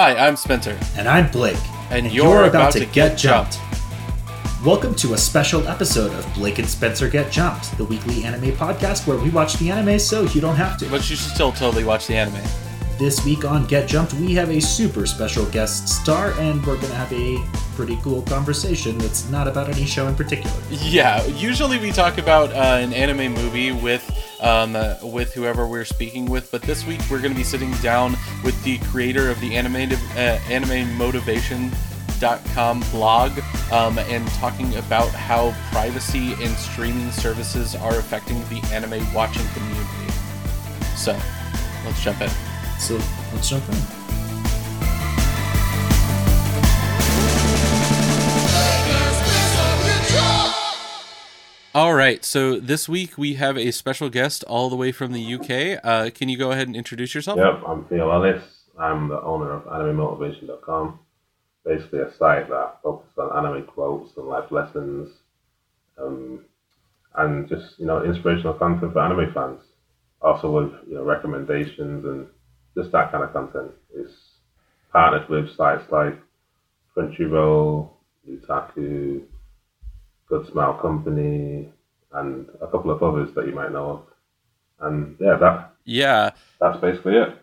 Hi, I'm Spencer. And I'm Blake. And, you're, about, to, get, jumped. Welcome to a special episode of Blake and Spencer Get Jumped, the weekly anime podcast where we watch the anime so you don't have to. But you should still totally watch the anime. This week on Get Jumped, we have a super special guest star, and we're going to have a pretty cool conversation that's not about any show in particular. Yeah, usually we talk about uh, an anime movie with um, with whoever we're speaking with, but this week we're going to be sitting down with the creator of the anime uh, anime motivation com blog um, and talking about how privacy and streaming services are affecting the anime watching community. So, let's jump in. So let's jump in. All right, so this week we have a special guest all the way from the UK. Uh, can you go ahead and introduce yourself? Yep, I'm Theo Ellis. I'm the owner of AnimeMotivation.com, basically a site that focuses on anime quotes and life lessons, um, and just you know inspirational content for anime fans. Also with you know recommendations and just that kind of content. It's partnered with sites like Crunchyroll, Utaku, Good Smile Company, and a couple of others that you might know of. And yeah, that yeah, that's basically it.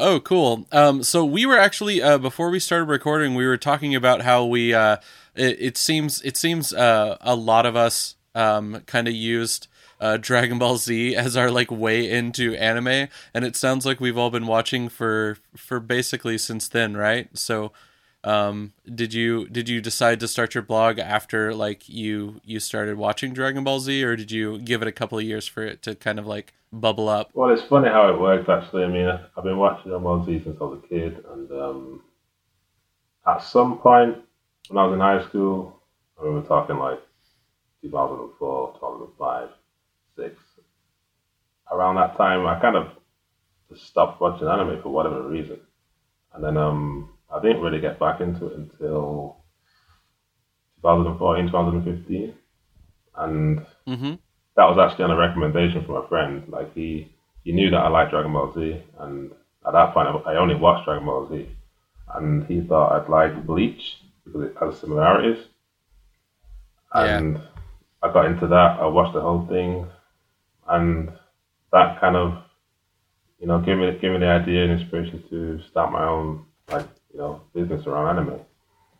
Oh, cool. Um, so we were actually uh, before we started recording, we were talking about how we. Uh, it, it seems it seems uh, a lot of us um, kind of used uh, Dragon Ball Z as our like way into anime, and it sounds like we've all been watching for for basically since then, right? So, um, did you did you decide to start your blog after like you you started watching Dragon Ball Z, or did you give it a couple of years for it to kind of like bubble up? Well, it's funny how it worked actually. I mean, I've been watching Dragon Ball Z since I was a kid, and um, at some point when I was in high school, I remember talking like 2004, 2005 six. Around that time, I kind of just stopped watching anime for whatever reason, and then um, I didn't really get back into it until 2014, 2015, and mm-hmm. that was actually on a recommendation from a friend. Like he, he knew that I liked Dragon Ball Z, and at that point, I only watched Dragon Ball Z, and he thought I'd like Bleach because it has similarities, and yeah. I got into that. I watched the whole thing and that kind of you know gave me gave me the idea and inspiration to start my own like you know business around anime.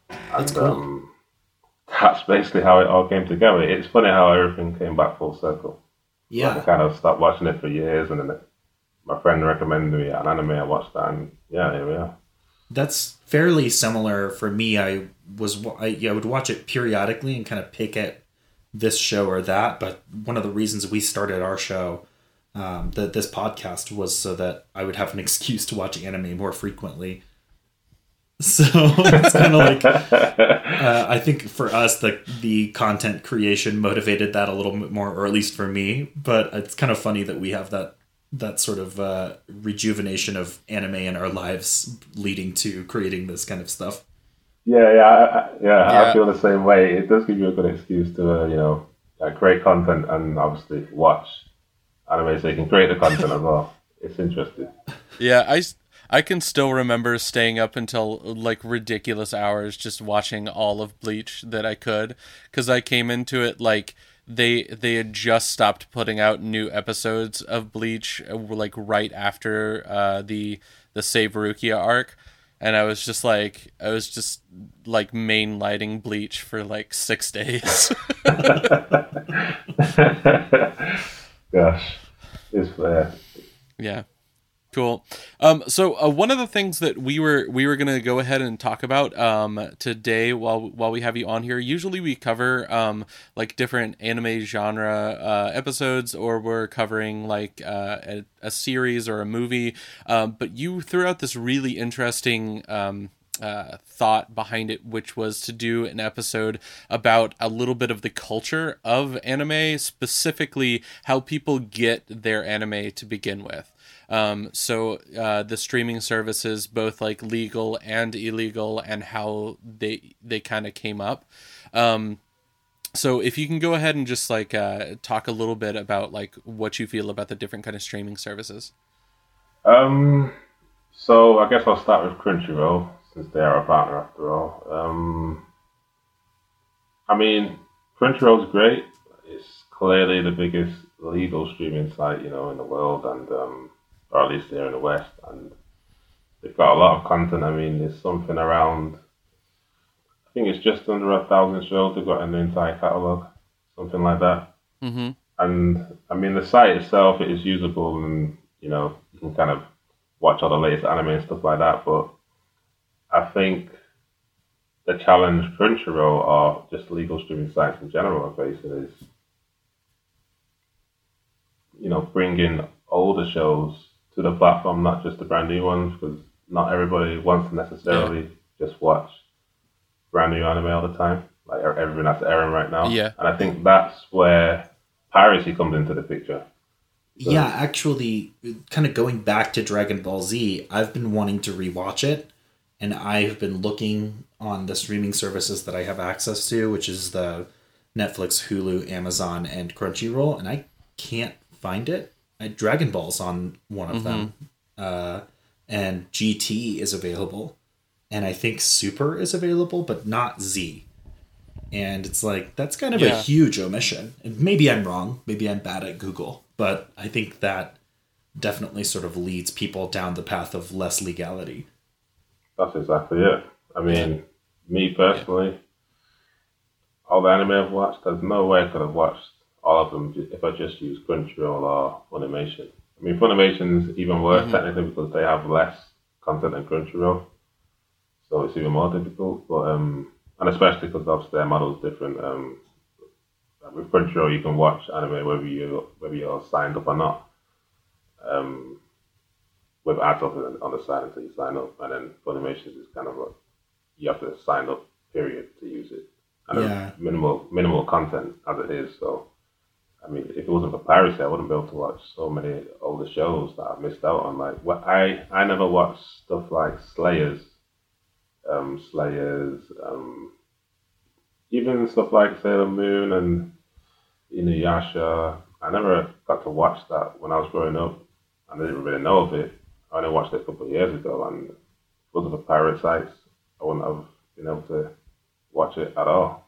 That's cool. Um, that's basically how it all came together. It's funny how everything came back full circle. Yeah. Like I kind of stopped watching it for years, and then my friend recommended me an anime. I watched that, and yeah, here we are. That's fairly similar for me. I was I, I would watch it periodically and kind of pick at this show or that. But one of the reasons we started our show, um, that this podcast, was so that I would have an excuse to watch anime more frequently. So it's kind of like uh, I think for us the the content creation motivated that a little bit more, or at least for me. But it's kind of funny that we have that that sort of uh, rejuvenation of anime in our lives, leading to creating this kind of stuff. Yeah, yeah, I, yeah, yeah. I feel the same way. It does give you a good excuse to, uh, you know, uh, create content and obviously watch anime so you can create the content as well. It's interesting. Yeah, I, I can still remember staying up until like ridiculous hours just watching all of Bleach that I could because I came into it like they they had just stopped putting out new episodes of Bleach like right after uh, the the Save Rukia arc and I was just like, I was just like main lighting bleach for like six days. Gosh, it's fair. Yeah. Cool. Um, so uh, one of the things that we were we were gonna go ahead and talk about um, today while while we have you on here. Usually we cover um, like different anime genre uh, episodes, or we're covering like uh, a, a, series or a movie. Um, but you threw out this really interesting. Um, uh, thought behind it, which was to do an episode about a little bit of the culture of anime, specifically how people get their anime to begin with. Um, so uh, the streaming services, both like legal and illegal, and how they they kind of came up. Um, so if you can go ahead and just like uh, talk a little bit about like what you feel about the different kind of streaming services. Um. So I guess I'll start with Crunchyroll since they are a partner after all. Um, I mean, Crunchyroll's great. It's clearly the biggest legal streaming site, you know, in the world, and um, or at least here in the West. And they've got a lot of content. I mean, there's something around. I think it's just under a thousand shows they've got in the entire catalog, something like that. Mm-hmm. And I mean, the site itself is usable, and you know, you can kind of watch all the latest anime and stuff like that. But I think the challenge Crunchyroll or just legal streaming sites in general are facing is, you know, bringing older shows to the platform, not just the brand new ones, because not everybody wants to necessarily yeah. just watch brand new anime all the time. Like everyone that's airing right now. Yeah. And I think that's where piracy comes into the picture. So. Yeah, actually, kind of going back to Dragon Ball Z, I've been wanting to rewatch it, and I've been looking on the streaming services that I have access to, which is the Netflix, Hulu, Amazon, and Crunchyroll, and I can't find it. I, Dragon Ball's on one of mm-hmm. them, uh, and GT is available, and I think Super is available, but not Z. And it's like that's kind of yeah. a huge omission. And maybe I'm wrong. Maybe I'm bad at Google, but I think that definitely sort of leads people down the path of less legality. That's exactly it. I mean, me personally, yeah. all the anime I've watched, there's no way I could have watched all of them if I just use Crunchyroll or Funimation. I mean, Funimation's even worse mm-hmm. technically because they have less content than Crunchyroll, so it's even more difficult. But um, and especially because obviously their model is different. Um, with Crunchyroll, you can watch anime whether you whether you're signed up or not. Um, with ads up on the side until you sign up, and then Funimation is kind of like you have to sign up period to use it. And yeah. minimal minimal content as it is. So I mean, if it wasn't for piracy, I wouldn't be able to watch so many older shows that I missed out on. Like, I I never watched stuff like Slayers, um, Slayers, um, even stuff like Sailor Moon and Inuyasha. I never got to watch that when I was growing up. And I didn't really know of it. I only watched it a couple of years ago, and it wasn't for pirate sites, I wouldn't have been able to watch it at all.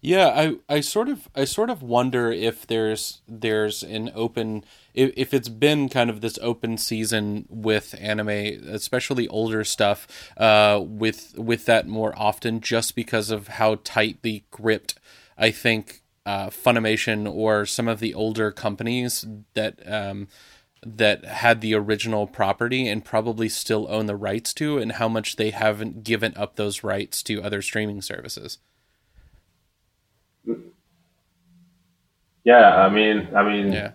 Yeah, I, I sort of I sort of wonder if there's there's an open if, if it's been kind of this open season with anime, especially older stuff, uh, with with that more often, just because of how tightly gripped I think uh, Funimation or some of the older companies that um, that had the original property and probably still own the rights to, and how much they haven't given up those rights to other streaming services. Yeah, I mean, I mean, yeah.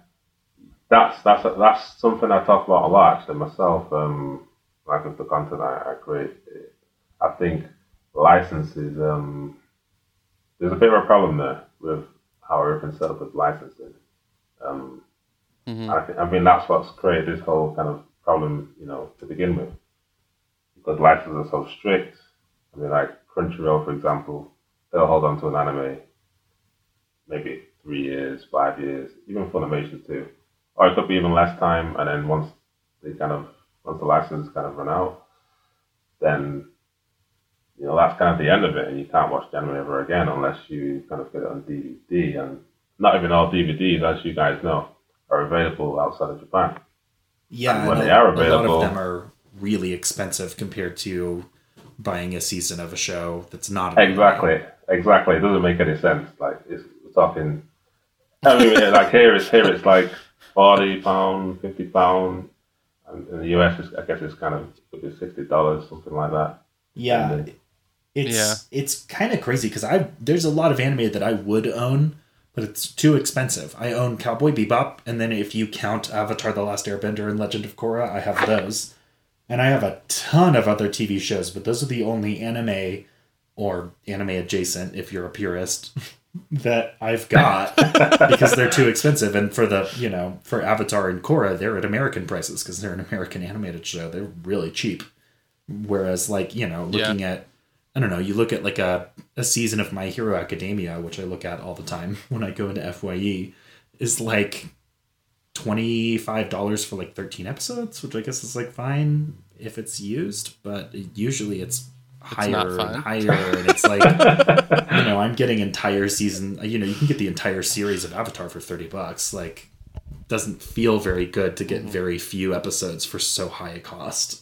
that's that's that's something I talk about a lot actually myself. Um, like with the content I, I create, I think licenses. Um, there's a bit of a problem there with how everything's set up with licensing. Um, mm-hmm. I, th- I mean, that's what's created this whole kind of problem, you know, to begin with, because licenses are so strict. I mean, like Crunchyroll, for example, they'll hold on to an anime maybe three years, five years, even for Funimation too. Or it could be even less time, and then once they kind of once the license kind of run out, then you know that's kind of the end of it, and you can't watch the ever again unless you kind of get it on DVD. And not even all DVDs, as you guys know, are available outside of Japan. Yeah, and when they are available, a lot of them are really expensive compared to buying a season of a show that's not exactly exactly. It doesn't make any sense. Like it's talking. I mean, like here it's here it's like forty pound, fifty pound, and in the US, I guess it's kind of could be sixty dollars, something like that. Yeah, it's yeah. it's kind of crazy because I there's a lot of anime that I would own, but it's too expensive. I own Cowboy Bebop, and then if you count Avatar: The Last Airbender and Legend of Korra, I have those, and I have a ton of other TV shows, but those are the only anime or anime adjacent, if you're a purist, that I've got because they're too expensive. And for the, you know, for Avatar and Korra, they're at American prices because they're an American animated show. They're really cheap. Whereas, like, you know, looking yeah. at, I don't know, you look at like a, a season of My Hero Academia, which I look at all the time when I go into FYE, is like twenty five dollars for like thirteen episodes, which I guess is like fine if it's used, but usually it's higher and higher, and it's like you know I'm getting entire season. You know, you can get the entire series of Avatar for thirty bucks. Like, doesn't feel very good to get Mm-hmm. very few episodes for so high a cost.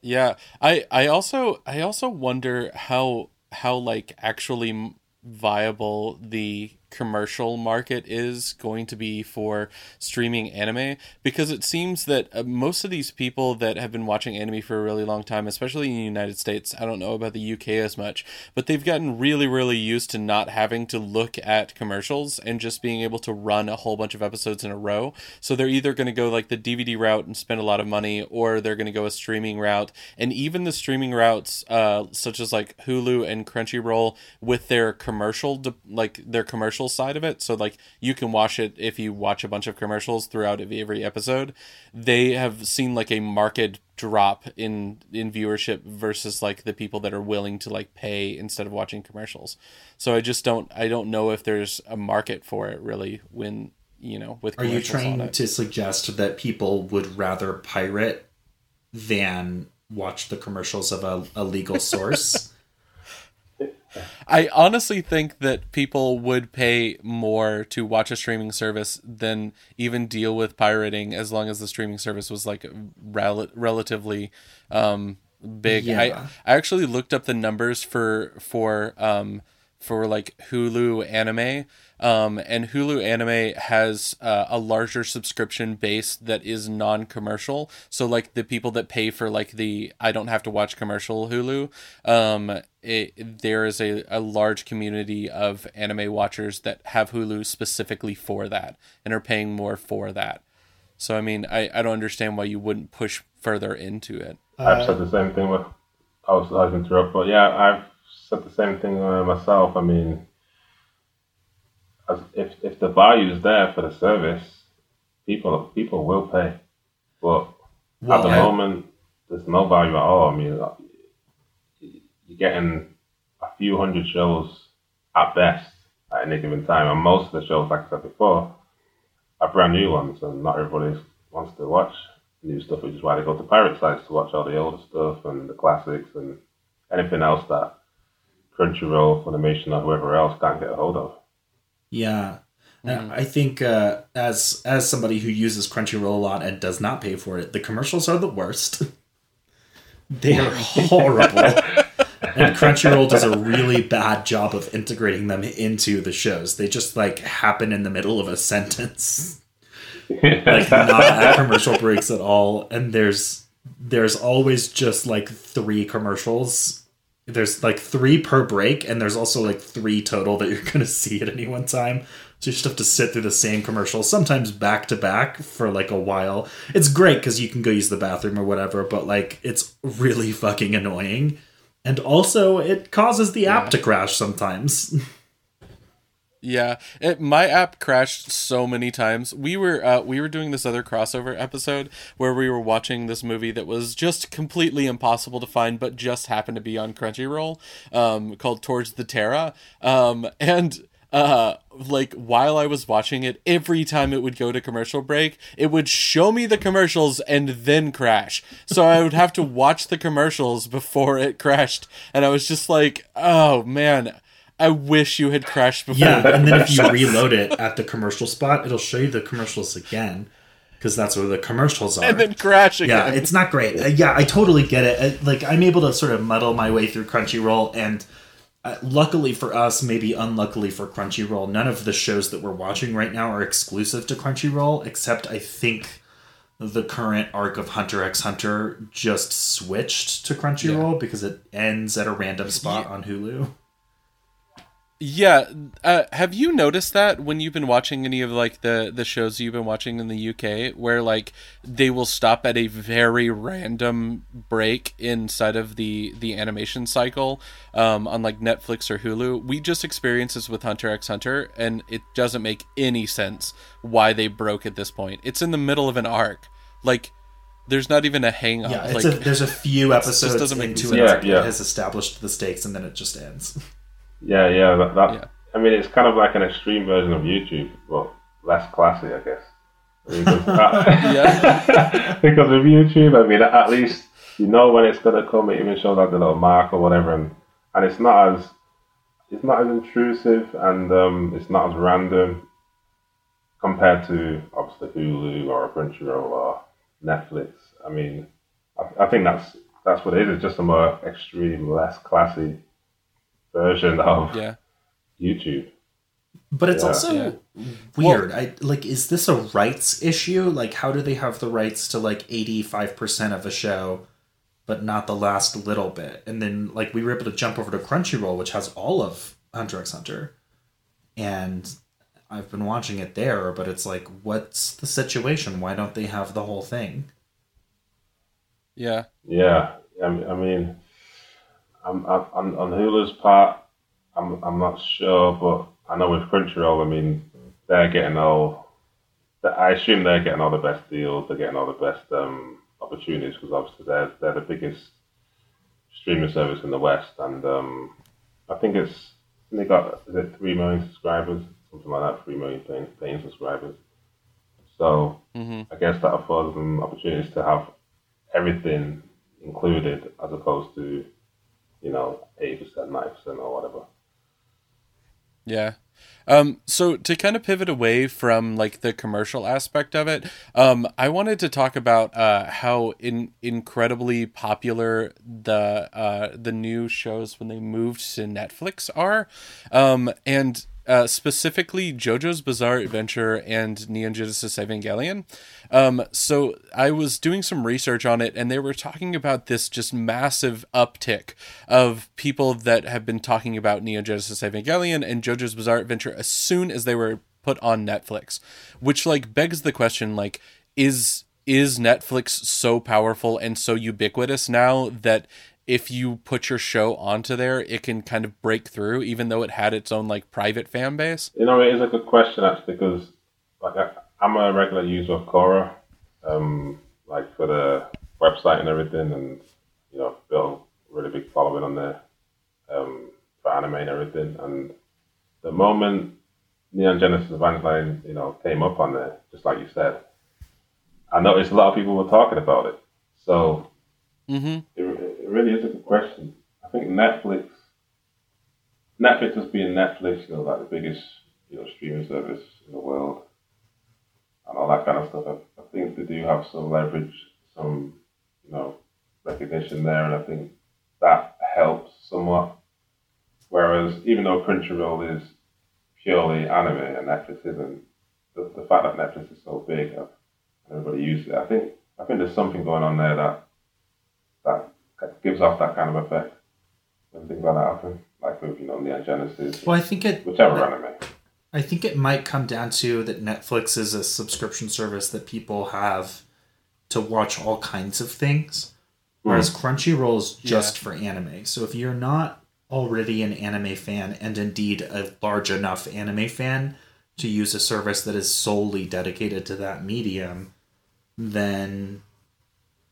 Yeah, I I also I also wonder how how like actually viable the commercial market is going to be for streaming anime because it seems that uh, most of these people that have been watching anime for a really long time especially in the United States I don't know about the UK as much but they've gotten really really used to not having to look at commercials and just being able to run a whole bunch of episodes in a row. So they're either going to go like the DVD route and spend a lot of money or they're going to go a streaming route. And even the streaming routes uh, such as like Hulu and Crunchyroll with their commercial de- like their commercial side of it. So like you can watch it if you watch a bunch of commercials throughout every episode. They have seen like a marked drop in in viewership versus like the people that are willing to like pay instead of watching commercials. So i just don't i don't know if there's a market for it really when you know with Are you trying to suggest that people would rather pirate than watch the commercials of a, a legal source? I honestly think that people would pay more to watch a streaming service than even deal with pirating as long as the streaming service was like rel- relatively um, big. Yeah. I I actually looked up the numbers for for um for like Hulu anime. Um, and Hulu Anime has uh, a larger subscription base that is non-commercial. So like the people that pay for like the I don't have to watch commercial Hulu, um, it, there is a, a large community of anime watchers that have Hulu specifically for that and are paying more for that. So I mean, I, I don't understand why you wouldn't push further into it. I've said the same thing with. I was, I was interrupt, but yeah, I've said the same thing uh, myself. I mean, if if the value is there for the service, people people will pay. But at the yeah. moment, there's no value at all. I mean, you're getting a few hundred shows at best at any given time, and most of the shows, like I said before, are brand new ones, and not everybody wants to watch new stuff, which is why they go to pirate sites to watch all the older stuff and the classics and anything else that Crunchyroll, Funimation, or whoever else can't get a hold of. Yeah. And I think uh, as as somebody who uses Crunchyroll a lot and does not pay for it, the commercials are the worst. they are horrible. and Crunchyroll does a really bad job of integrating them into the shows. They just like happen in the middle of a sentence. like not at commercial breaks at all and there's there's always just like three commercials there's like three per break and there's also like three total that you're gonna see at any one time. So you just have to sit through the same commercial sometimes back to back for like a while. It's great because you can go use the bathroom or whatever but like it's really fucking annoying. And also it causes the app to crash sometimes Yeah, it, my app crashed so many times. We were uh, we were doing this other crossover episode where we were watching this movie that was just completely impossible to find, but just happened to be on Crunchyroll, um, called Towards the Terra, um, and uh like while I was watching it, every time it would go to commercial break, it would show me the commercials and then crash. So I would have to watch the commercials before it crashed, and I was just like, oh man. I wish you had crashed before. Yeah, and then if you reload it at the commercial spot, it'll show you the commercials again because that's where the commercials are. and then crash again. yeah, it's not great. Uh, yeah, I totally get it. Uh, Like I'm able to sort of muddle my way through Crunchyroll, and uh, luckily for us, maybe unluckily for Crunchyroll, none of the shows that we're watching right now are exclusive to Crunchyroll, except I think the current arc of Hunter x Hunter just switched to Crunchyroll because it ends at a random spot on Hulu. Yeah, uh, have you noticed that when you've been watching any of like the the shows you've been watching in the UK, where like they will stop at a very random break inside of the the animation cycle, um, on like Netflix or Hulu? We just experienced this with Hunter x Hunter, and it doesn't make any sense why they broke at this point. It's in the middle of an arc, like. There's not even a hang up. Yeah, it's like, a, there's a few episodes doesn't make into sense. an Yeah, arc yeah. that has established the stakes, and then it just ends. Yeah, yeah, that, that Yeah. I mean, it's kind of like an extreme version of YouTube, but less classy, I guess. Because, because with YouTube, I mean, at least you know when it's gonna come. It even shows like the little mark or whatever, and and it's not as it's not as intrusive and um, it's not as random compared to obviously Hulu or Crunchyroll or Netflix. I mean, I, I think that's that's what it is. It's just a more extreme, less classy version of yeah. YouTube. But it's Yeah. also Yeah. weird. I like is this a rights issue? Like how do they have the rights to like 85% of a show but not the last little bit? And then like we were able to jump over to Crunchyroll which has all of Hunter x Hunter. And I've been watching it there, but it's like what's the situation? Why don't they have the whole thing? Yeah. Yeah, I mean I'm, I'm, on, on Hulu's part, I'm, I'm not sure, but I know with Crunchyroll, I mean, they're getting all. I assume they're getting all the best deals. They're getting all the best um, opportunities because obviously they're they're the biggest streaming service in the West, and um, I think it's they got is it three million subscribers, something like that, three million paying, paying subscribers. So hmm I guess that affords them opportunities to have everything included as opposed to, you know, 80%, 90% or whatever. Yeah. Um, so to kind of pivot away from like the commercial aspect of it, um, I wanted to talk about uh, how in incredibly popular the uh, the new shows when they moved to Netflix are, um, and uh, specifically JoJo's Bizarre Adventure and Neon Genesis Evangelion. Um, so I was doing some research on it, and they were talking about this just massive uptick of people that have been talking about Neon Genesis Evangelion and JoJo's Bizarre Adventure as soon as they were put on Netflix, which like begs the question, like, is is Netflix so powerful and so ubiquitous now that if you put your show onto there, it can kind of break through, even though it had its own like private fan base. You know, it is a good question actually because like I, I'm a regular user of Quora, um, like for the website and everything, and you know, built a really big following on there um, for anime and everything. And the moment Neon Genesis Evangelion, you know, came up on there, just like you said, I noticed a lot of people were talking about it. So Mm-hmm. it really is a good question. I think Netflix, Netflix has been Netflix, you know, like the biggest, you know, streaming service in the world, and all that kind of stuff. I, I think they do have some leverage, some, you know, recognition there, and I think that helps somewhat. Whereas, even though Crunchyroll is purely anime and Netflix isn't, the, the fact that Netflix is so big, everybody uses it. I think I think there's something going on there that that gives off that kind of effect when things like that happen, like with you know Neon Genesis, Well, I think it whichever anime. I think it might come down to that Netflix is a subscription service that people have to watch all kinds of things, whereas hmm. Crunchyroll is just for anime. So if you're not already an anime fan and indeed a large enough anime fan to use a service that is solely dedicated to that medium, then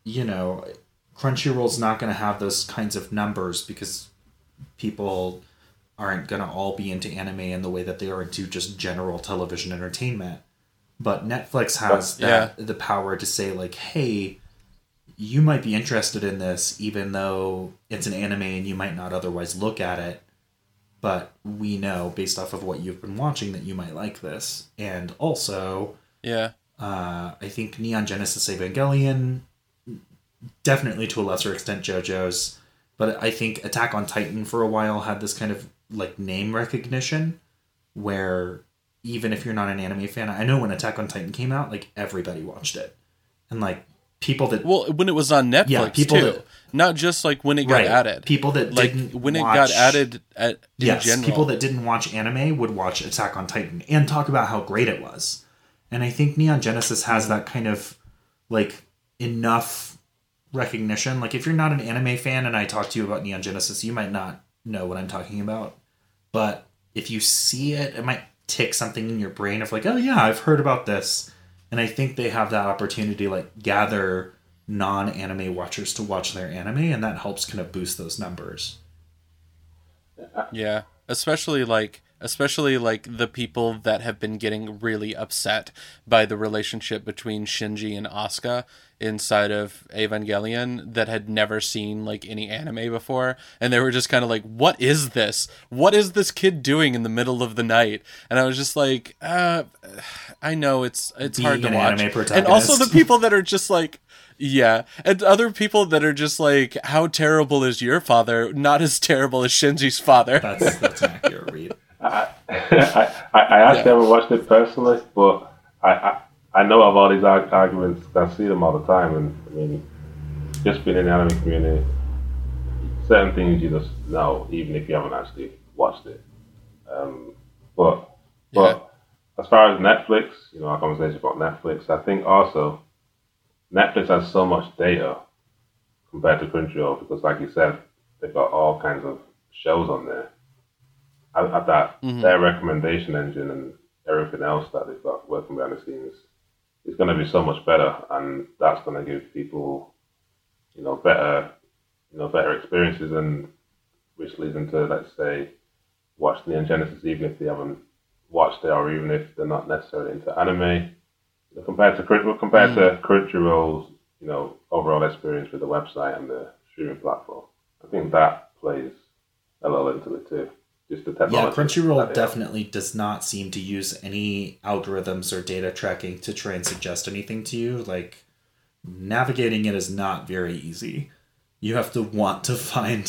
you know Crunchyroll's not going to have those kinds of numbers because people aren't going to all be into anime in the way that they are into just general television entertainment. But Netflix has that the power to say like, "Hey, you might be interested in this even though it's an anime and you might not otherwise look at it, but we know based off of what you've been watching that you might like this." And also, Yeah. uh, I think Neon Genesis Evangelion, definitely to a lesser extent JoJo's, but I think Attack on Titan for a while had this kind of like name recognition where even if you're not an anime fan, I know when Attack on Titan came out, like everybody watched it. And like people that Well, when it was on Netflix Yeah, people too, that- not just like when it got right, added. people that like when it got added at yes, general. people that didn't watch anime would watch Attack on Titan and talk about how great it was. And I think Neon Genesis has mm-hmm. that kind of like enough recognition. Like if you're not an anime fan and I talk to you about Neon Genesis, you might not know what I'm talking about. But if you see it, it might tick something in your brain of like, oh yeah, I've heard about this. And I think they have that opportunity to like gather non-anime watchers to watch their anime and that helps kind of boost those numbers. Yeah, especially like especially like the people that have been getting really upset by the relationship between Shinji and Asuka inside of Evangelion that had never seen like any anime before. And they were just kind of like what is this? What is this kid doing in the middle of the night? And I was just like uh I know it's it's Being hard to an watch. and also the people that are just like yeah. And other people that are just like how terrible is your father not as terrible as Shinji's father? That's that's an accurate read. I, I, I actually Yeah. haven't watched it personally, but I, I, I know of all these arguments. I see them all the time, and I mean, just being in the anime community, certain things you just know, even if you haven't actually watched it. Um, but but as far as Netflix, you know, our conversation about Netflix, I think also Netflix has so much data compared to Crunchyroll because, like you said, they've got all kinds of shows on there. I, that thought Mhm. their recommendation engine and everything else that they've got working behind the scenes is going to be so much better, and that's going to give people, you know, better, you know, better experiences, and which leads them to, let's say, watch Neon Genesis even if they haven't watched it, or even if they're not necessarily into anime. You know, compared to compared to Crunchyroll's, you know, overall experience with the website and the streaming platform, I think that plays a little into it too. Just the Yeah. Crunchyroll that have. definitely does not seem to use any algorithms or data tracking to try and suggest anything to you. Like navigating it is not very easy. You have to want to find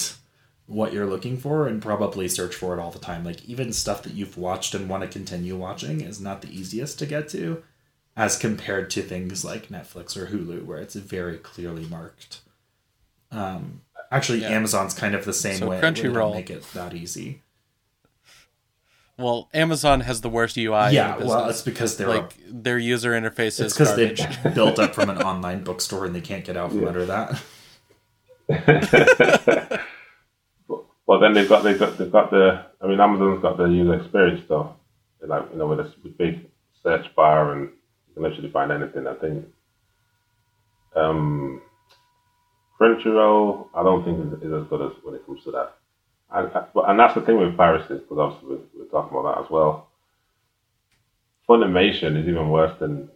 what you're looking for and probably search for it all the time. Like even stuff that you've watched and want to continue watching is not the easiest to get to as compared to things like Netflix or Hulu where it's very clearly marked. Um actually Yeah. Amazon's kind of the same So way. where Crunchyroll- make it that easy. Well Amazon has the worst UI in yeah, the well, it's because they're a their user interface It's is because they garbage. built up from an online bookstore and they can't get out from Yeah. under that. Well, then they've got they've got they've got the. I mean, Amazon's got the user experience though. They're like you know with a big search bar and you can literally find anything. I think. Um, Crunchyroll, I don't think is, is as good as when it comes to that. And, but- and that's the thing with piracy, because obviously we're, we're talking about that as well. Funimation is even worse than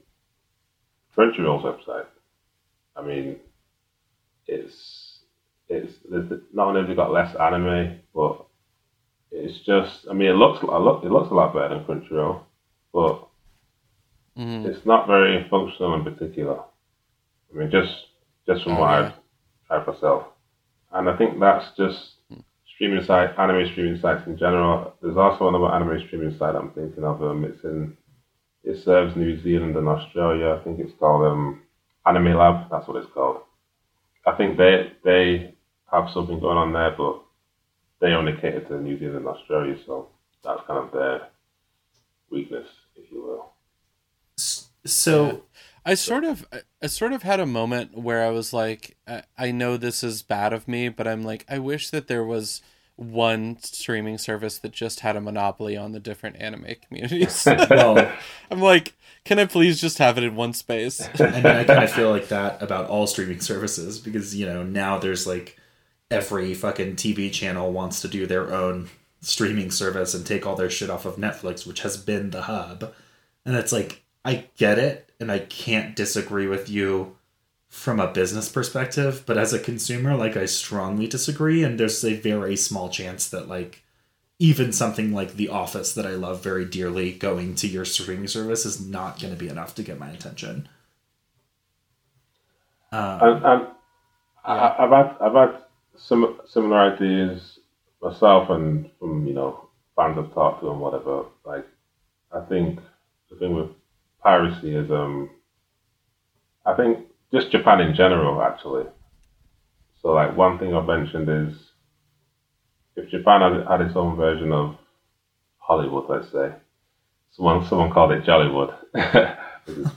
Crunchyroll's website. I mean, it's it's not only have they got less anime, but it's just I mean it looks a lot it looks a lot better than Crunchyroll, but Mhm. it's not very functional in particular. I mean just just from Oh, what yeah. I've tried myself, and I think that's just streaming site anime streaming sites in general. There's also another anime streaming site I'm thinking of. Um, it's in it serves New Zealand and Australia. I think it's called um, Anime Lab. That's what it's called. I think they they have something going on there, but they only cater to New Zealand and Australia, so that's kind of their weakness, if you will. So I sort of I sort of had a moment where I was like I, I know this is bad of me but I'm like I wish that there was one streaming service that just had a monopoly on the different anime communities. well, I'm like can I please just have it in one space? I mean, I kind of feel like that about all streaming services because you know now there's like every fucking TV channel wants to do their own streaming service and take all their shit off of Netflix, which has been the hub. And it's like I get it, and I can't disagree with you from a business perspective, but as a consumer, like I strongly disagree. And there's a very small chance that like even something like The Office that I love very dearly going to your streaming service is not going to be enough to get my attention. Um, And, I, I've had I've had some similar ideas myself, and from you know fans I've talked to and whatever. Like, I think the thing with piracy is um, I think just Japan in general actually. So like one thing I've mentioned is if Japan had, had its own version of Hollywood, let's say, someone someone called it Jollywood, is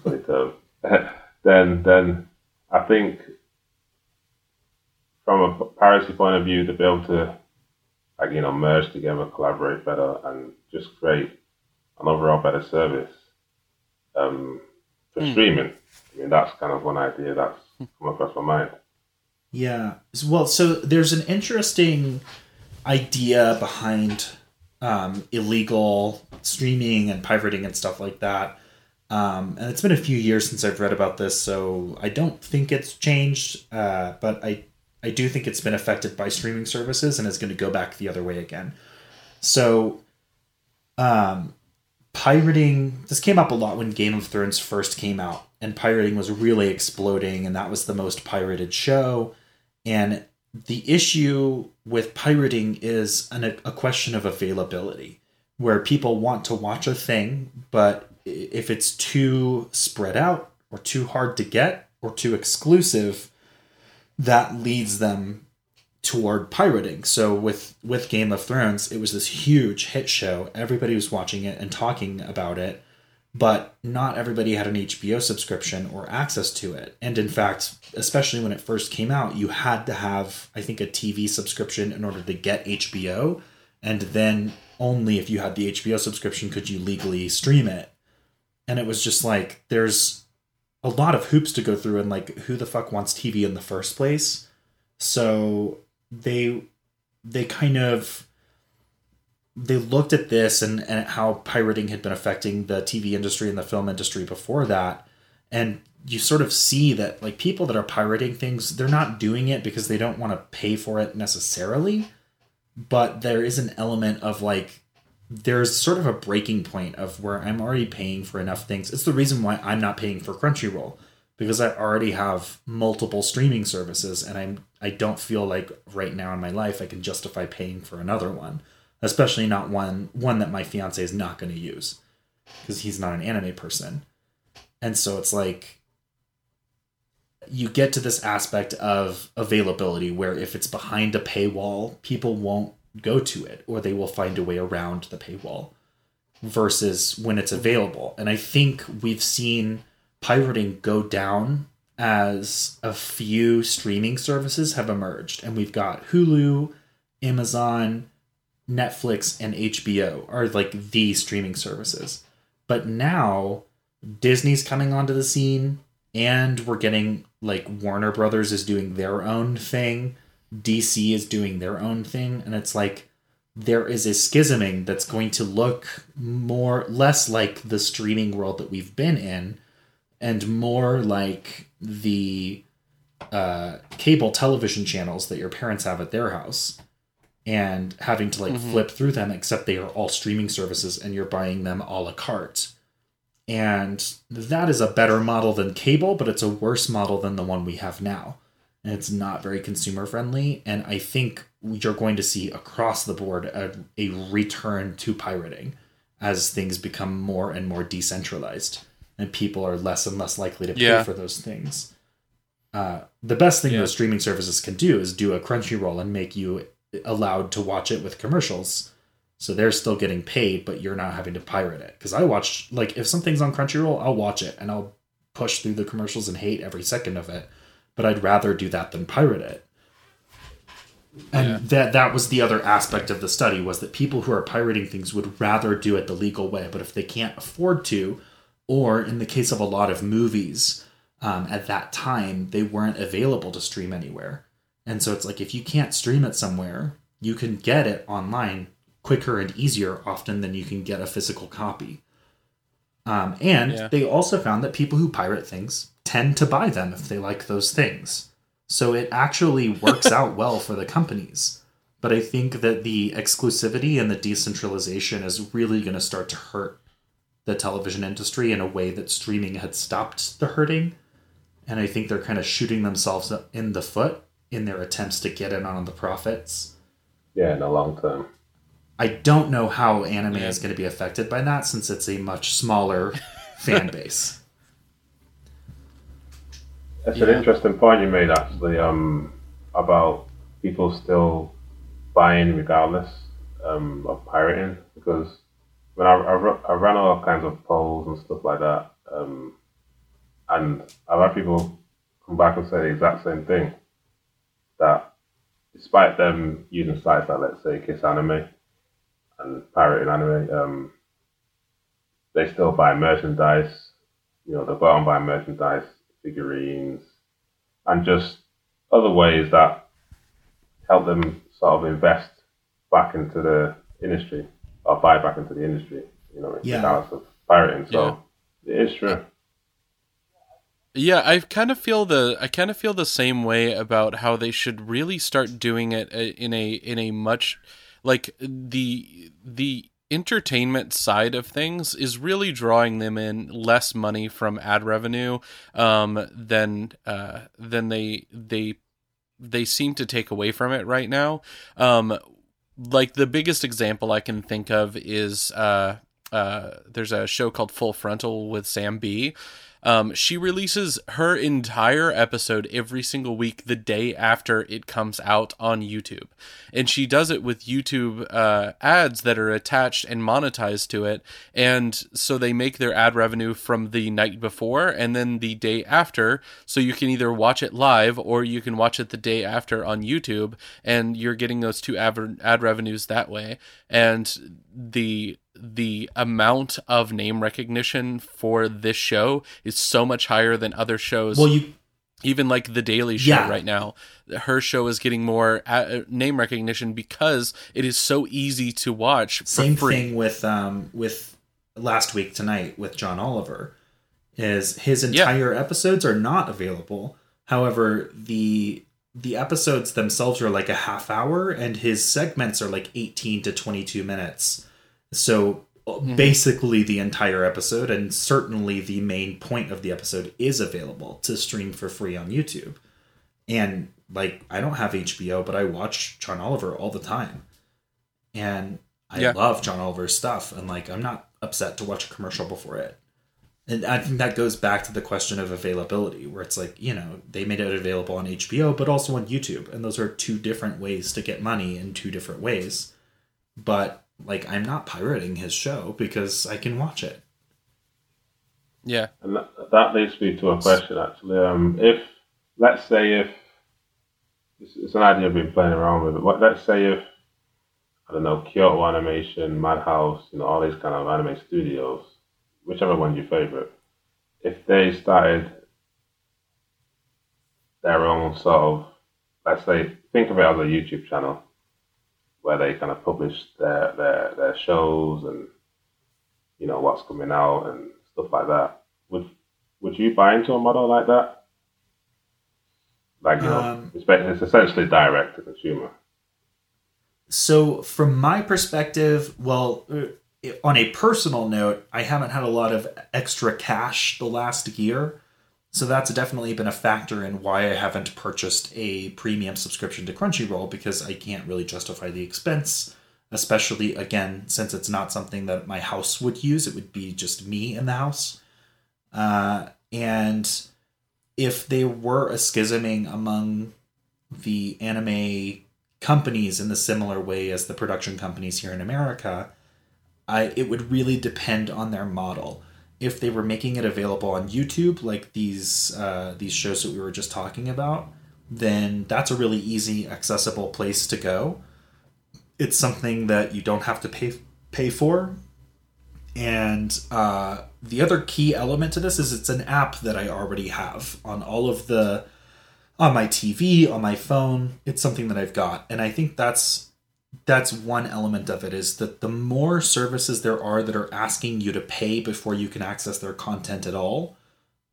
then then I think from a piracy point of view, to be able to like you know merge together, collaborate better, and just create an overall better service um, for Hmm. streaming. I mean, that's kind of one idea that's come across my mind. Yeah. Well, so there's an interesting idea behind um, illegal streaming and pirating and stuff like that. Um, and it's been a few years since I've read about this, so I don't think it's changed. Uh, but I I do think it's been affected by streaming services and is going to go back the other way again. So, um, pirating this came up a lot when Game of Thrones first came out, and pirating was really exploding, and that was the most pirated show. And the issue with pirating is an, a question of availability, where people want to watch a thing, but if it's too spread out or too hard to get or too exclusive, that leads them toward pirating. So with with Game of Thrones, it was this huge hit show. Everybody was watching it and talking about it, but not everybody had an HBO subscription or access to it. And in fact, especially when it first came out, you had to have I think a TV subscription in order to get HBO, and then only if you had the HBO subscription could you legally stream it. And it was just like there's a lot of hoops to go through and like who the fuck wants TV in the first place? So they they kind of they looked at this and, and how pirating had been affecting the TV industry and the film industry before that. And you sort of see that like people that are pirating things, they're not doing it because they don't want to pay for it necessarily. But there is an element of like there's sort of a breaking point of where I'm already paying for enough things. It's the reason why I'm not paying for Crunchyroll because I already have multiple streaming services and I'm I don't feel like right now in my life I can justify paying for another one, especially not one one that my fiance is not going to use because he's not an anime person. And so it's like you get to this aspect of availability where if it's behind a paywall, people won't go to it or they will find a way around the paywall versus when it's available. And I think we've seen pirating go down as a few streaming services have emerged. And we've got Hulu, Amazon, Netflix, and HBO are like the streaming services. But now Disney's coming onto the scene and we're getting like Warner Brothers is doing their own thing DC is doing their own thing, and it's like there is a schisming that's going to look more less like the streaming world that we've been in, and more like the uh, cable television channels that your parents have at their house, and having to like mm-hmm. flip through them, except they are all streaming services, and you're buying them a la carte. And that is a better model than cable, but it's a worse model than the one we have now and it's not very consumer friendly. And I think you're going to see across the board a, a return to pirating as things become more and more decentralized and people are less and less likely to pay yeah. for those things. Uh, the best thing yeah. those streaming services can do is do a Crunchyroll and make you allowed to watch it with commercials. So they're still getting paid, but you're not having to pirate it. Because I watch, like, if something's on Crunchyroll, I'll watch it and I'll push through the commercials and hate every second of it but I'd rather do that than pirate it. And yeah. that that was the other aspect of the study was that people who are pirating things would rather do it the legal way, but if they can't afford to, or in the case of a lot of movies, um, at that time they weren't available to stream anywhere, and so it's like if you can't stream it somewhere, you can get it online quicker and easier often than you can get a physical copy. Um, and yeah. they also found that people who pirate things tend to buy them if they like those things. So it actually works out well for the companies. But I think that the exclusivity and the decentralization is really going to start to hurt the television industry in a way that streaming had stopped the hurting. And I think they're kind of shooting themselves in the foot in their attempts to get in on the profits. Yeah, in the long term. I don't know how anime yeah. is going to be affected by that since it's a much smaller fan base. That's yeah. an interesting point you made actually um, about people still buying regardless um, of pirating because when I, I, I, ran all kinds of polls and stuff like that, um, and I've had people come back and say the exact same thing that despite them using sites like let's say Kiss Anime and pirating anime, um, they still buy merchandise. You know, they go out and buy merchandise figurines, and just other ways that help them sort of invest back into the industry. Or buy back into the industry. You know, Yeah. regardless of pirating. So it is true. Yeah, I kind of feel the I kind of feel the same way about how they should really start doing it uh, in a in a much like the the entertainment side of things is really drawing them in less money from ad revenue um than uh than they they they seem to take away from it right now um like the biggest example I can think of is uh uh there's a show called Full Frontal with Sam Bee um, she releases her entire episode every single week the day after it comes out on YouTube. And she does it with YouTube uh, ads that are attached and monetized to it. And so they make their ad revenue from the night before and then the day after. So you can either watch it live or you can watch it the day after on YouTube. And you're getting those two ad, ad revenues that way. And the the amount of name recognition for this show is so much higher than other shows. Well, you even like the Daily Show Yeah. right now, her show is getting more uh, name recognition because it is so easy to watch same free. thing with um with last week tonight with John Oliver is his entire episodes are not available. However, the the episodes themselves are like a half hour and his segments are like 18 to 22 minutes. So uh, basically the entire episode and certainly the main point of the episode is available to stream for free on YouTube. And like I don't have HBO, but I watch John Oliver all the time. And I Yeah. love John Oliver's stuff and like I'm not upset to watch a commercial before it. And I think that goes back to the question of availability, where it's like, you know, they made it available on HBO, but also on YouTube. And those are two different ways to get money in two different ways. But, like, I'm not pirating his show because I can watch it. Yeah. And that, that leads me to a question actually. Um, if let's say if it's, it's an idea I've been playing around with, but let's say if I don't know Kyoto Animation, Madhouse, you know all these kind of anime studios, whichever one's your favorite, if they started their own sort of, let's say, think of it as a YouTube channel where they kind of publish their their, their shows and you know what's coming out and stuff like that. Would would you buy into a model like that? Like you know, Um, it's, ba- it's essentially direct to consumer. So, from my perspective, well, uh, on a personal note, I haven't had a lot of extra cash the last year. So, that's definitely been a factor in why I haven't purchased a premium subscription to Crunchyroll because I can't really justify the expense. Especially, again, since it's not something that my house would use, it would be just me in the house. Uh, and if they were a schisming among the anime companies in the similar way as the production companies here in America, I it would really depend on their model. If they were making it available on YouTube, like these uh, these shows that we were just talking about, then that's a really easy, accessible place to go. It's something that you don't have to pay pay for, and uh, the other key element to this is it's an app that I already have on all of the on my TV, on my phone. It's something that I've got, and I think that's that's one element of it is that the more services there are that are asking you to pay before you can access their content at all,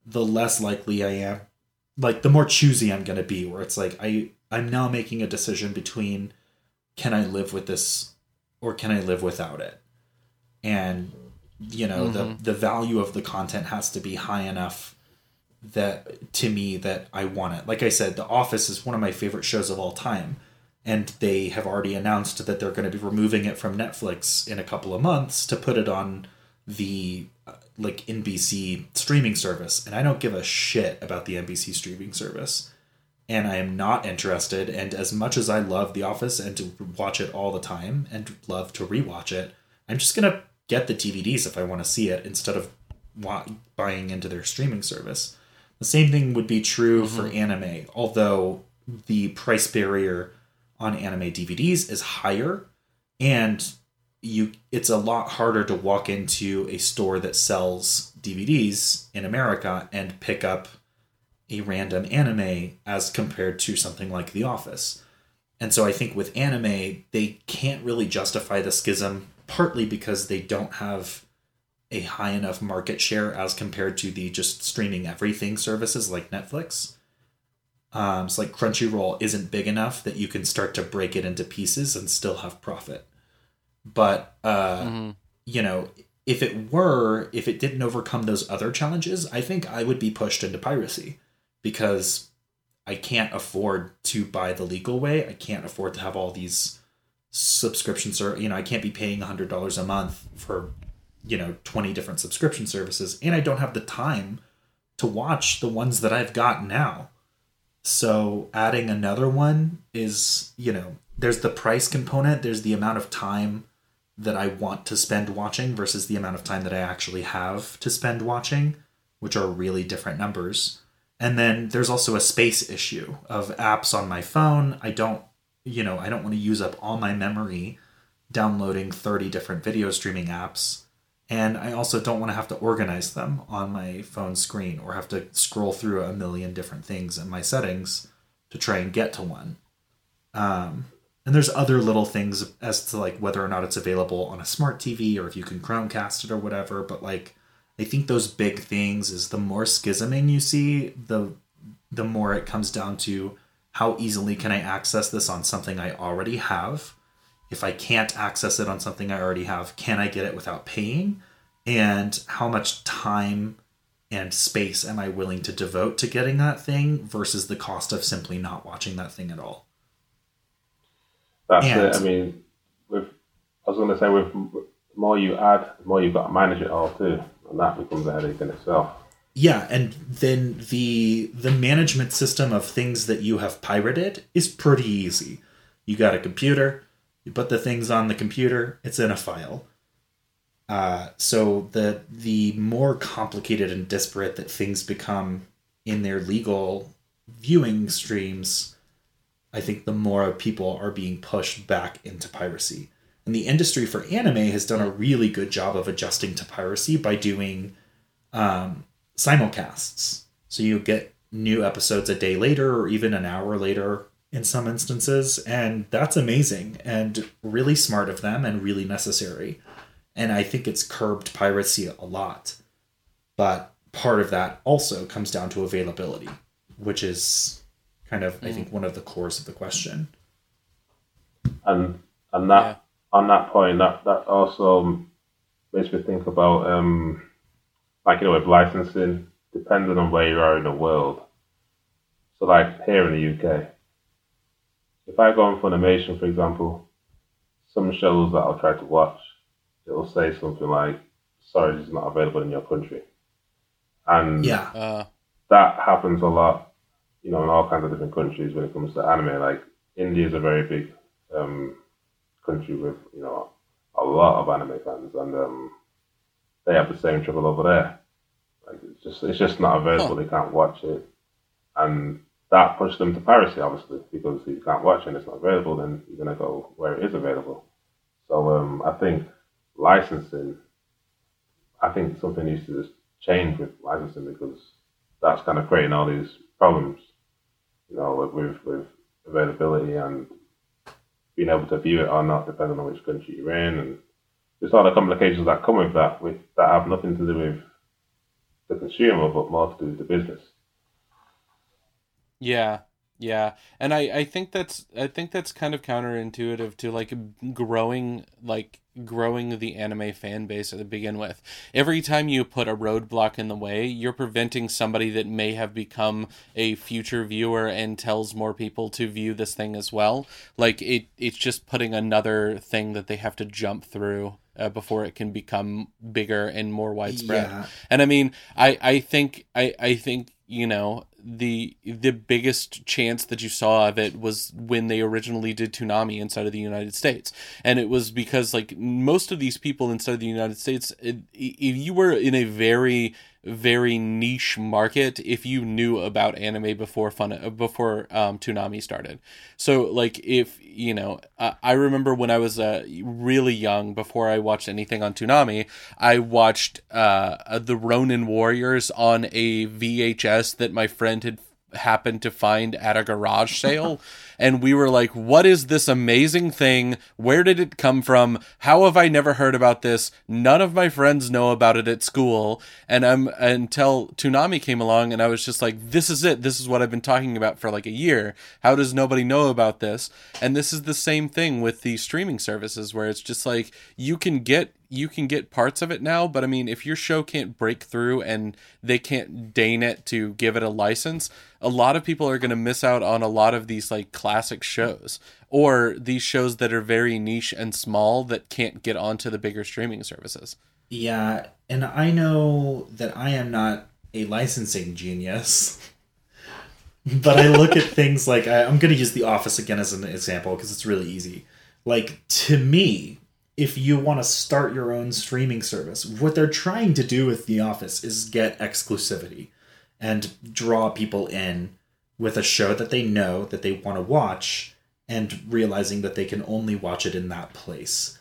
the less likely I am. Like the more choosy I'm going to be, where it's like I I'm now making a decision between can I live with this or can I live without it, and you know the mm-hmm. the value of the content has to be high enough that to me that I want it. Like I said, The Office is one of my favorite shows of all time, and they have already announced that they're going to be removing it from Netflix in a couple of months to put it on the uh, like NBC streaming service. And I don't give a shit about the NBC streaming service. And I am not interested. And as much as I love The Office and to watch it all the time and love to rewatch it, I'm just gonna get the DVDs if I want to see it instead of buying into their streaming service. The same thing would be true for anime, although the price barrier on anime DVDs is higher and you it's a lot harder to walk into a store that sells DVDs in America and pick up a random anime as compared to something like The Office. And so I think with anime, they can't really justify the schism partly because they don't have a high enough market share as compared to the just streaming everything services like Netflix. Um, it's like Crunchyroll isn't big enough that you can start to break it into pieces and still have profit. But uh, mm-hmm. you know, if it were, if it didn't overcome those other challenges, I think I would be pushed into piracy because I can't afford to buy the legal way. I can't afford to have all these subscriptions or you know, I can't be paying $100 a month for you know, 20 different subscription services and I don't have the time to watch the ones that I've got now. So adding another one is, you know, there's the price component, there's the amount of time that I want to spend watching versus the amount of time that I actually have to spend watching, which are really different numbers. And then there's also a space issue of apps on my phone. I don't, you know, I don't want to use up all my memory downloading 30 different video streaming apps. And I also don't want to have to organize them on my phone screen or have to scroll through a million different things in my settings to try and get to one. Um, and there's other little things as to like whether or not it's available on a smart TV or if you can Chromecast it or whatever. But like, I think those big things is the more schisming you see, the the more it comes down to how easily can I access this on something I already have. If I can't access it on something I already have, can I get it without paying? And how much time and space am I willing to devote to getting that thing versus the cost of simply not watching that thing at all? That's and, it. I mean, with I was going to say, with the more you add, the more you've got to manage it all too, and that becomes a headache in itself. Yeah, and then the the management system of things that you have pirated is pretty easy. You got a computer, you put the things on the computer, it's in a file. Uh, so the the more complicated and disparate that things become in their legal viewing streams, I think the more people are being pushed back into piracy. And the industry for anime has done a really good job of adjusting to piracy by doing um, simulcasts. So you get new episodes a day later or even an hour later in some instances. And that's amazing and really smart of them and really necessary. And I think it's curbed piracy a lot. But part of that also comes down to availability, which is kind of mm. I think one of the cores of the question. And and that yeah. on that point, that that also makes me think about um, like you know with licensing, depending on where you are in the world. So like here in the UK, if I go on Funimation, for example, some shows that I'll try to watch, it'll say something like, "Sorry, this is not available in your country," and yeah, uh, that happens a lot you know, in all kinds of different countries when it comes to anime. Like India is a very big um, country with you know a lot of anime fans, and um, they have the same trouble over there. Like it's just it's just not available. They can't watch it, and that pushed them to piracy, obviously, because if you can't watch and it's not available, then you're gonna go where it is available. So um, I think licensing, I think something needs to just change with licensing because that's kind of creating all these problems you know, with with availability and being able to view it or not, depending on which country you're in, and there's all the complications that come with that, with that have nothing to do with the consumer, but more to do with the business. Yeah, yeah, and I I think that's I think that's kind of counterintuitive to like growing like growing the anime fan base to begin with. Every time you put a roadblock in the way, you're preventing somebody that may have become a future viewer and tells more people to view this thing as well. Like it it's just putting another thing that they have to jump through uh, before it can become bigger and more widespread. Yeah. And I mean, I I think I I think you know the the biggest chance that you saw of it was when they originally did Toonami inside of the United States, and it was because like most of these people inside of the United States, it, if you were in a very very niche market if you knew about anime before fun before um, Toonami started. So like if you know, uh, I remember when I was uh, really young before I watched anything on Toonami, I watched uh, the Ronin Warriors on a VHS that my friend had happened to find at a garage sale and we were like what is this amazing thing? Where did it come from? How have i never heard about this? None of my friends know about it at school. And i'm until Toonami came along and i was just like this is it. This is what i've been talking about for like a year. How does nobody know about this? And this is the same thing with the streaming services where it's just like you can get you can get parts of it now, but I mean, if your show can't break through and they can't deign it to give it a license, a lot of people are going to miss out on a lot of these like classic shows or these shows that are very niche and small that can't get onto the bigger streaming services. Yeah, and I know that I am not a licensing genius. but I look at things like I, I'm going to use The Office again as an example because it's really easy. Like to me, if you want to start your own streaming service, what they're trying to do with The Office is get exclusivity and draw people in with a show that they know that they want to watch and realizing that they can only watch it in that place.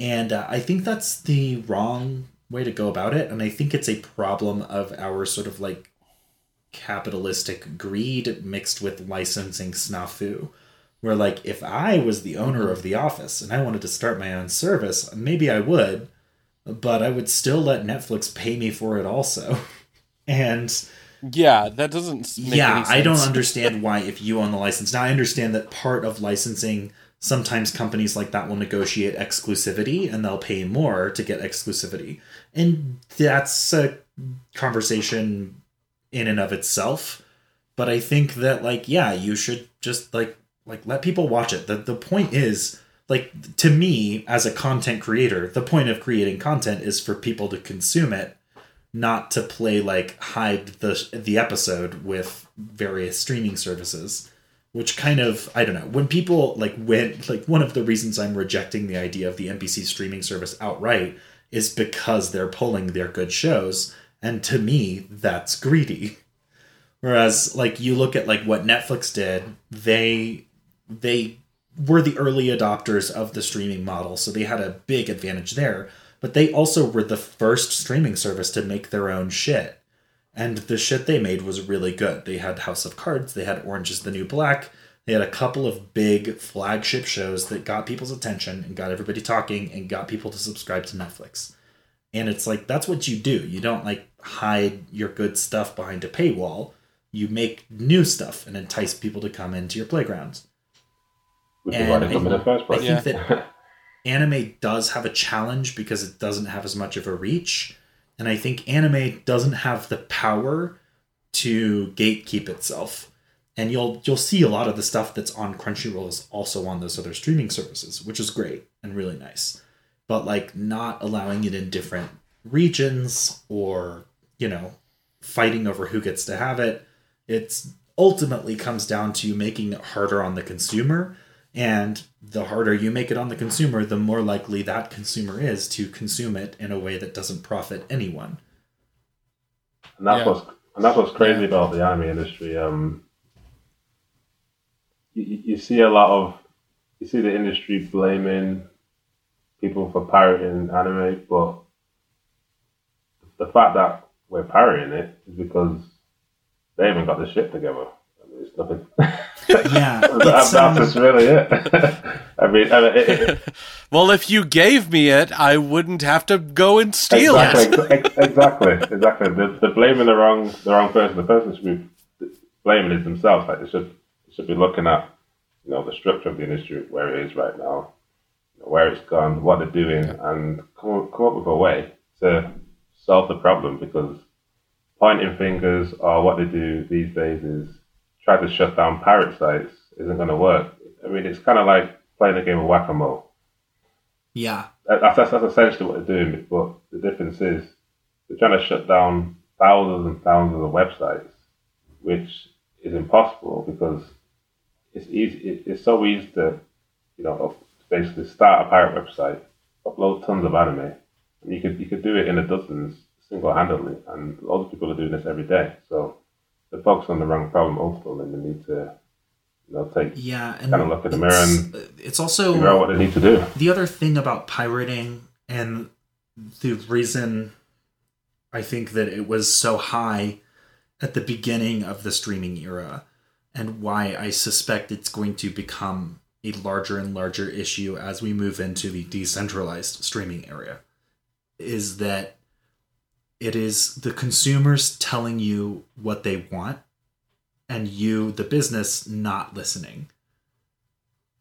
And uh, I think that's the wrong way to go about it. And I think it's a problem of our sort of like capitalistic greed mixed with licensing snafu where like if I was the owner of the office and I wanted to start my own service, maybe I would, but I would still let Netflix pay me for it also. and yeah, that doesn't Yeah, I don't understand why if you own the license. Now I understand that part of licensing sometimes companies like that will negotiate exclusivity and they'll pay more to get exclusivity. And that's a conversation in and of itself. But I think that like yeah, you should just like like let people watch it. The the point is like to me as a content creator, the point of creating content is for people to consume it, not to play like hide the the episode with various streaming services. Which kind of I don't know when people like when like one of the reasons I'm rejecting the idea of the NBC streaming service outright is because they're pulling their good shows, and to me that's greedy. Whereas like you look at like what Netflix did, they they were the early adopters of the streaming model, so they had a big advantage there. But they also were the first streaming service to make their own shit. And the shit they made was really good. They had House of Cards, they had Orange is the New Black, they had a couple of big flagship shows that got people's attention and got everybody talking and got people to subscribe to Netflix. And it's like, that's what you do. You don't like hide your good stuff behind a paywall. You make new stuff and entice people to come into your playgrounds which is why they come in the first place. I think that anime does have a challenge because it doesn't have as much of a reach, and I think anime doesn't have the power to gatekeep itself. And you'll you'll see a lot of the stuff that's on Crunchyroll is also on those other streaming services, which is great and really nice. But like not allowing it in different regions or, you know, fighting over who gets to have it, it's ultimately comes down to making it harder on the consumer and the harder you make it on the consumer, the more likely that consumer is to consume it in a way that doesn't profit anyone. And that's yeah. what's and that's what's crazy yeah. about the anime industry. Um, you, you see a lot of you see the industry blaming people for pirating anime, but the fact that we're pirating it is because they haven't got the shit together. I mean, it's nothing. yeah, that's, um... that's really it. I mean, I mean it, it, well, if you gave me it, I wouldn't have to go and steal exactly, it. Ex- exactly, exactly. They're, they're, blaming the wrong, the wrong person. The person should be blaming is themselves. Like they should, they should be looking at, you know, the structure of the industry where it is right now, where it's gone, what they're doing, yeah. and come, come up with a way to solve the problem. Because pointing fingers or what they do these days is try to shut down pirate sites isn't going to work. I mean, it's kind of like playing a game of whack a mole. Yeah. That's, that's, that's essentially what they're doing, but the difference is they're trying to shut down thousands and thousands of websites, which is impossible because it's easy. It's so easy to, you know, basically start a pirate website, upload tons of anime, and you could you could do it in a dozens single handedly, and lots of people are doing this every day. So they focus on the wrong problem also, and they need to you know take yeah and kind of look in the mirror and uh, it's also figure out what they need to do. The other thing about pirating and the reason I think that it was so high at the beginning of the streaming era and why I suspect it's going to become a larger and larger issue as we move into the decentralized streaming area is that it is the consumers telling you what they want and you the business not listening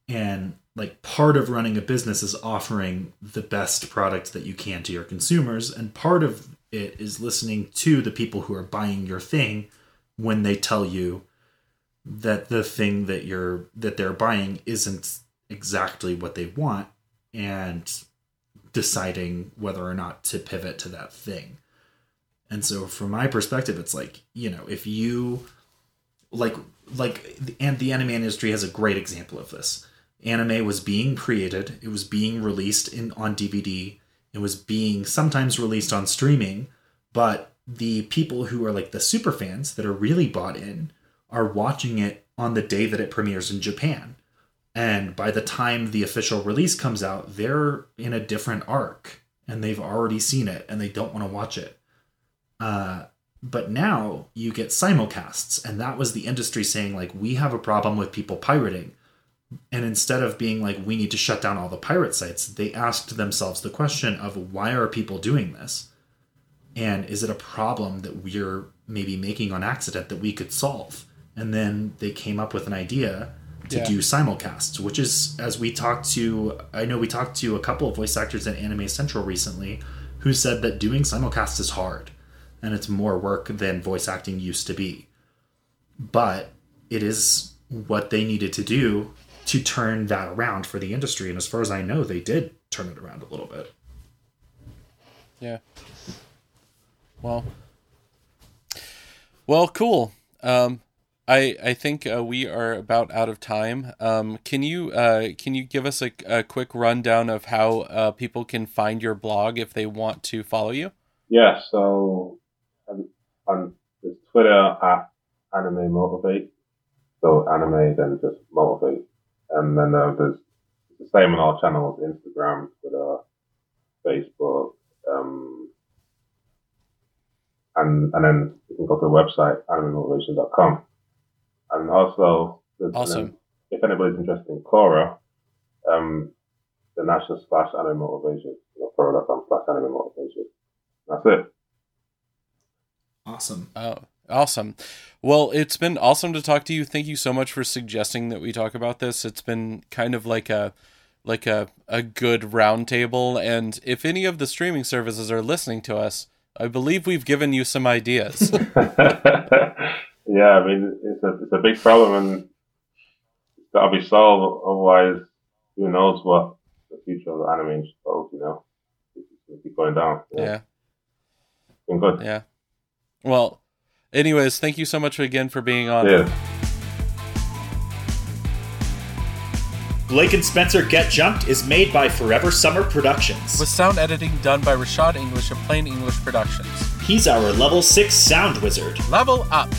and like part of running a business is offering the best product that you can to your consumers and part of it is listening to the people who are buying your thing when they tell you that the thing that you're that they're buying isn't exactly what they want and deciding whether or not to pivot to that thing. And so from my perspective it's like, you know, if you like like and the anime industry has a great example of this. Anime was being created, it was being released in on DVD, it was being sometimes released on streaming, but the people who are like the super fans that are really bought in are watching it on the day that it premieres in Japan. And by the time the official release comes out, they're in a different arc and they've already seen it and they don't want to watch it. Uh, but now you get simulcasts, and that was the industry saying, like, we have a problem with people pirating. And instead of being like, we need to shut down all the pirate sites, they asked themselves the question of why are people doing this? And is it a problem that we're maybe making on accident that we could solve? and then they came up with an idea to yeah. do simulcasts, which is as we talked to I know we talked to a couple of voice actors at Anime Central recently who said that doing simulcasts is hard and it's more work than voice acting used to be. But it is what they needed to do to turn that around for the industry and as far as I know they did turn it around a little bit. Yeah. Well. Well, cool. Um, I I think uh, we are about out of time. Um, can you uh, can you give us a, a quick rundown of how uh, people can find your blog if they want to follow you? Yeah, so on Twitter at Anime Motivate. So anime, then just motivate, and then uh, there's the same on our channels: Instagram, Twitter, Facebook, um, and and then you can go to the website animemotivation.com. And also, awesome. if anybody's interested in Quora, um, the national slash anime motivation, you know, slash anime motivation. That's it. Awesome. Oh, awesome. Well, it's been awesome to talk to you. Thank you so much for suggesting that we talk about this. It's been kind of like a like a, a good roundtable. And if any of the streaming services are listening to us, I believe we've given you some ideas. Yeah, I mean it's a it's a big problem and it's got to be solved. Otherwise, who knows what the future of the anime holds? You know, it's going to keep going down. Yeah. yeah. Been good. Yeah. Well, anyways, thank you so much again for being on. Yeah. Blake and Spencer Get Jumped is made by Forever Summer Productions. With sound editing done by Rashad English of Plain English Productions. He's our level 6 sound wizard. Level up!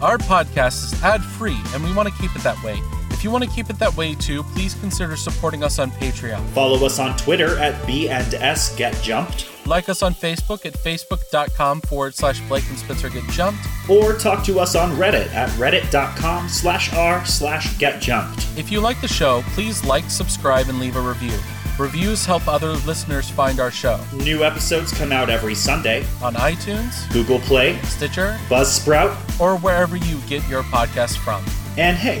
Our podcast is ad free, and we want to keep it that way. If you want to keep it that way too, please consider supporting us on Patreon. Follow us on Twitter at B and S Get Jumped. Like us on Facebook at facebook.com forward slash Blake and Spencer Get Jumped. Or talk to us on Reddit at reddit.com slash r slash get jumped. If you like the show, please like, subscribe, and leave a review. Reviews help other listeners find our show. New episodes come out every Sunday on iTunes, Google Play, Stitcher, Buzzsprout, or wherever you get your podcast from. And hey,